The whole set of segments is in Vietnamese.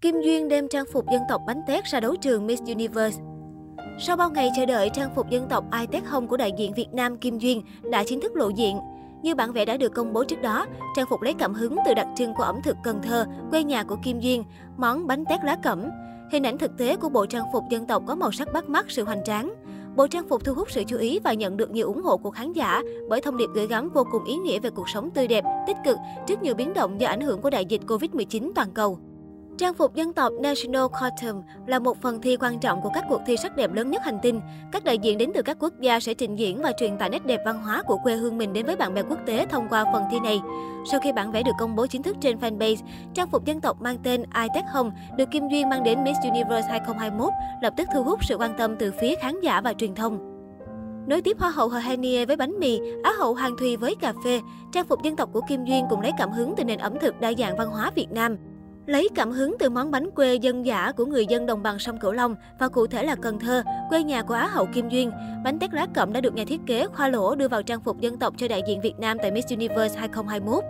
Kim Duyên đem trang phục dân tộc bánh tét ra đấu trường Miss Universe. Sau bao ngày chờ đợi, trang phục dân tộc Ai Tét hồng của đại diện Việt Nam Kim Duyên đã chính thức lộ diện. Như bản vẽ đã được công bố trước đó, trang phục lấy cảm hứng từ đặc trưng của ẩm thực Cần Thơ, quê nhà của Kim Duyên, món bánh tét lá cẩm. Hình ảnh thực tế của bộ trang phục dân tộc có màu sắc bắt mắt, sự hoành tráng. Bộ trang phục thu hút sự chú ý và nhận được nhiều ủng hộ của khán giả bởi thông điệp gửi gắm vô cùng ý nghĩa về cuộc sống tươi đẹp, tích cực trước nhiều biến động do ảnh hưởng của đại dịch Covid-19 toàn cầu. Trang phục dân tộc National Costume là một phần thi quan trọng của các cuộc thi sắc đẹp lớn nhất hành tinh. Các đại diện đến từ các quốc gia sẽ trình diễn và truyền tải nét đẹp văn hóa của quê hương mình đến với bạn bè quốc tế thông qua phần thi này. Sau khi bản vẽ được công bố chính thức trên fanpage, trang phục dân tộc mang tên I Tech Home được Kim Duyên mang đến Miss Universe 2021 lập tức thu hút sự quan tâm từ phía khán giả và truyền thông. Nối tiếp Hoa hậu Hohenie với bánh mì, Á hậu Hoàng Thùy với cà phê, trang phục dân tộc của Kim Duyên cũng lấy cảm hứng từ nền ẩm thực đa dạng văn hóa Việt Nam. Lấy cảm hứng từ món bánh quê dân dã của người dân đồng bằng sông Cửu Long và cụ thể là Cần Thơ, quê nhà của Á hậu Kim Duyên, bánh tét lá cẩm đã được nhà thiết kế khoa lỗ đưa vào trang phục dân tộc cho đại diện Việt Nam tại Miss Universe 2021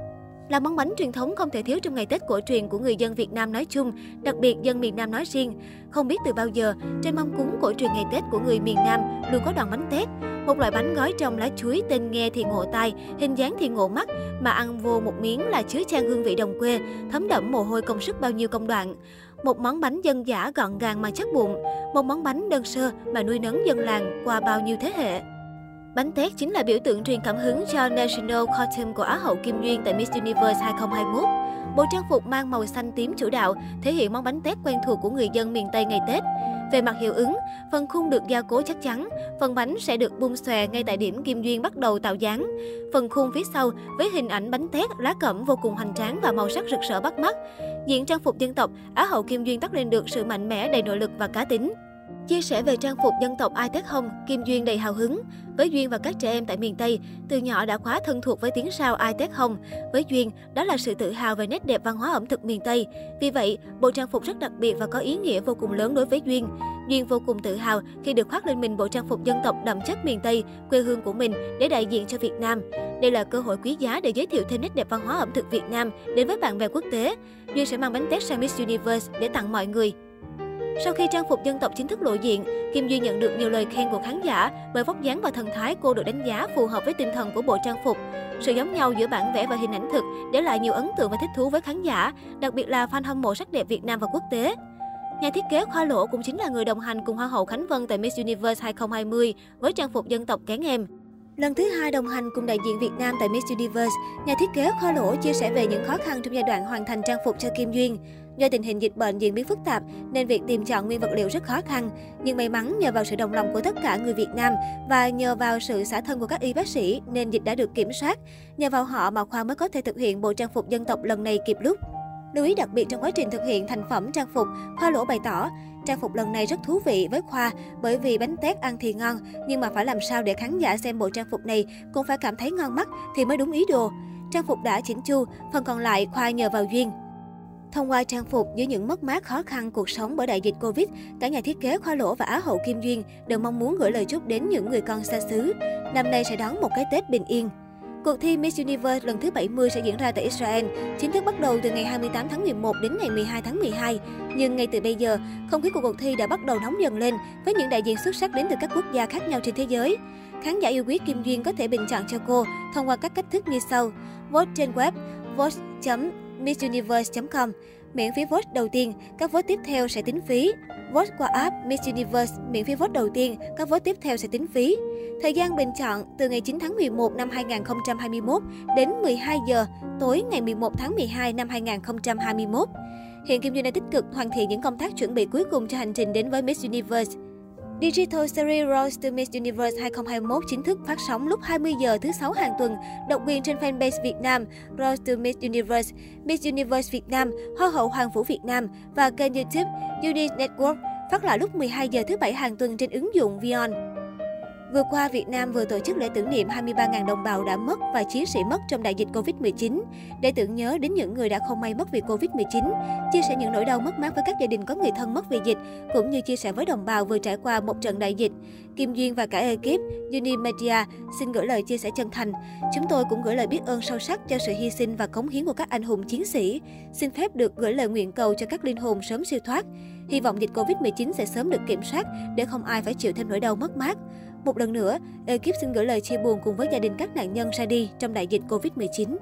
là món bánh truyền thống không thể thiếu trong ngày Tết cổ truyền của người dân Việt Nam nói chung, đặc biệt dân miền Nam nói riêng. Không biết từ bao giờ, trên mâm cúng cổ truyền ngày Tết của người miền Nam luôn có đòn bánh tét, một loại bánh gói trong lá chuối tên nghe thì ngộ tai, hình dáng thì ngộ mắt, mà ăn vô một miếng là chứa chan hương vị đồng quê, thấm đẫm mồ hôi công sức bao nhiêu công đoạn. Một món bánh dân giả gọn gàng mà chắc bụng, một món bánh đơn sơ mà nuôi nấng dân làng qua bao nhiêu thế hệ. Bánh tét chính là biểu tượng truyền cảm hứng cho National Costume của Á hậu Kim Duyên tại Miss Universe 2021. Bộ trang phục mang màu xanh tím chủ đạo, thể hiện món bánh tét quen thuộc của người dân miền Tây ngày Tết. Về mặt hiệu ứng, phần khung được gia cố chắc chắn, phần bánh sẽ được bung xòe ngay tại điểm Kim Duyên bắt đầu tạo dáng. Phần khung phía sau với hình ảnh bánh tét, lá cẩm vô cùng hoành tráng và màu sắc rực rỡ bắt mắt. Diện trang phục dân tộc, Á hậu Kim Duyên toát lên được sự mạnh mẽ đầy nội lực và cá tính. Chia sẻ về trang phục dân tộc Ai Tết hồng Kim Duyên đầy hào hứng. Với Duyên và các trẻ em tại miền Tây, từ nhỏ đã quá thân thuộc với tiếng sao Ai Tết hồng Với Duyên, đó là sự tự hào về nét đẹp văn hóa ẩm thực miền Tây. Vì vậy, bộ trang phục rất đặc biệt và có ý nghĩa vô cùng lớn đối với Duyên. Duyên vô cùng tự hào khi được khoác lên mình bộ trang phục dân tộc đậm chất miền Tây, quê hương của mình để đại diện cho Việt Nam. Đây là cơ hội quý giá để giới thiệu thêm nét đẹp văn hóa ẩm thực Việt Nam đến với bạn bè quốc tế. Duyên sẽ mang bánh tét sang Miss Universe để tặng mọi người. Sau khi trang phục dân tộc chính thức lộ diện, Kim Duy nhận được nhiều lời khen của khán giả bởi vóc dáng và thần thái cô được đánh giá phù hợp với tinh thần của bộ trang phục. Sự giống nhau giữa bản vẽ và hình ảnh thực để lại nhiều ấn tượng và thích thú với khán giả, đặc biệt là fan hâm mộ sắc đẹp Việt Nam và quốc tế. Nhà thiết kế Khoa Lỗ cũng chính là người đồng hành cùng Hoa hậu Khánh Vân tại Miss Universe 2020 với trang phục dân tộc kén em. Lần thứ hai đồng hành cùng đại diện Việt Nam tại Miss Universe, nhà thiết kế Khoa Lỗ chia sẻ về những khó khăn trong giai đoạn hoàn thành trang phục cho Kim Duyên. Do tình hình dịch bệnh diễn biến phức tạp nên việc tìm chọn nguyên vật liệu rất khó khăn. Nhưng may mắn nhờ vào sự đồng lòng của tất cả người Việt Nam và nhờ vào sự xả thân của các y bác sĩ nên dịch đã được kiểm soát. Nhờ vào họ mà Khoa mới có thể thực hiện bộ trang phục dân tộc lần này kịp lúc. Lưu ý đặc biệt trong quá trình thực hiện thành phẩm trang phục, Khoa Lỗ bày tỏ, trang phục lần này rất thú vị với Khoa bởi vì bánh tét ăn thì ngon, nhưng mà phải làm sao để khán giả xem bộ trang phục này cũng phải cảm thấy ngon mắt thì mới đúng ý đồ. Trang phục đã chỉnh chu, phần còn lại Khoa nhờ vào duyên. Thông qua trang phục dưới những mất mát khó khăn cuộc sống bởi đại dịch Covid, cả nhà thiết kế Khoa Lỗ và Á hậu Kim Duyên đều mong muốn gửi lời chúc đến những người con xa xứ. Năm nay sẽ đón một cái Tết bình yên. Cuộc thi Miss Universe lần thứ 70 sẽ diễn ra tại Israel, chính thức bắt đầu từ ngày 28 tháng 11 đến ngày 12 tháng 12. Nhưng ngay từ bây giờ, không khí của cuộc thi đã bắt đầu nóng dần lên với những đại diện xuất sắc đến từ các quốc gia khác nhau trên thế giới. Khán giả yêu quý Kim Duyên có thể bình chọn cho cô thông qua các cách thức như sau. Vote trên web vote missuniverse.com. Miễn phí vote đầu tiên, các vote tiếp theo sẽ tính phí. Vote qua app Miss Universe, miễn phí vote đầu tiên, các vote tiếp theo sẽ tính phí. Thời gian bình chọn từ ngày 9 tháng 11 năm 2021 đến 12 giờ tối ngày 11 tháng 12 năm 2021. Hiện Kim Duyên đang tích cực hoàn thiện những công tác chuẩn bị cuối cùng cho hành trình đến với Miss Universe. Digital Series Rose to Miss Universe 2021 chính thức phát sóng lúc 20 giờ thứ sáu hàng tuần, độc quyền trên fanpage Việt Nam, Rose to Miss Universe, Miss Universe Việt Nam, Hoa hậu Hoàng vũ Việt Nam và kênh YouTube Uni Network phát lại lúc 12 giờ thứ bảy hàng tuần trên ứng dụng Vion. Vừa qua, Việt Nam vừa tổ chức lễ tưởng niệm 23.000 đồng bào đã mất và chiến sĩ mất trong đại dịch Covid-19 để tưởng nhớ đến những người đã không may mất vì Covid-19, chia sẻ những nỗi đau mất mát với các gia đình có người thân mất vì dịch, cũng như chia sẻ với đồng bào vừa trải qua một trận đại dịch. Kim Duyên và cả ekip Unimedia xin gửi lời chia sẻ chân thành. Chúng tôi cũng gửi lời biết ơn sâu sắc cho sự hy sinh và cống hiến của các anh hùng chiến sĩ. Xin phép được gửi lời nguyện cầu cho các linh hồn sớm siêu thoát. Hy vọng dịch Covid-19 sẽ sớm được kiểm soát để không ai phải chịu thêm nỗi đau mất mát. Một lần nữa, ekip xin gửi lời chia buồn cùng với gia đình các nạn nhân ra đi trong đại dịch Covid-19.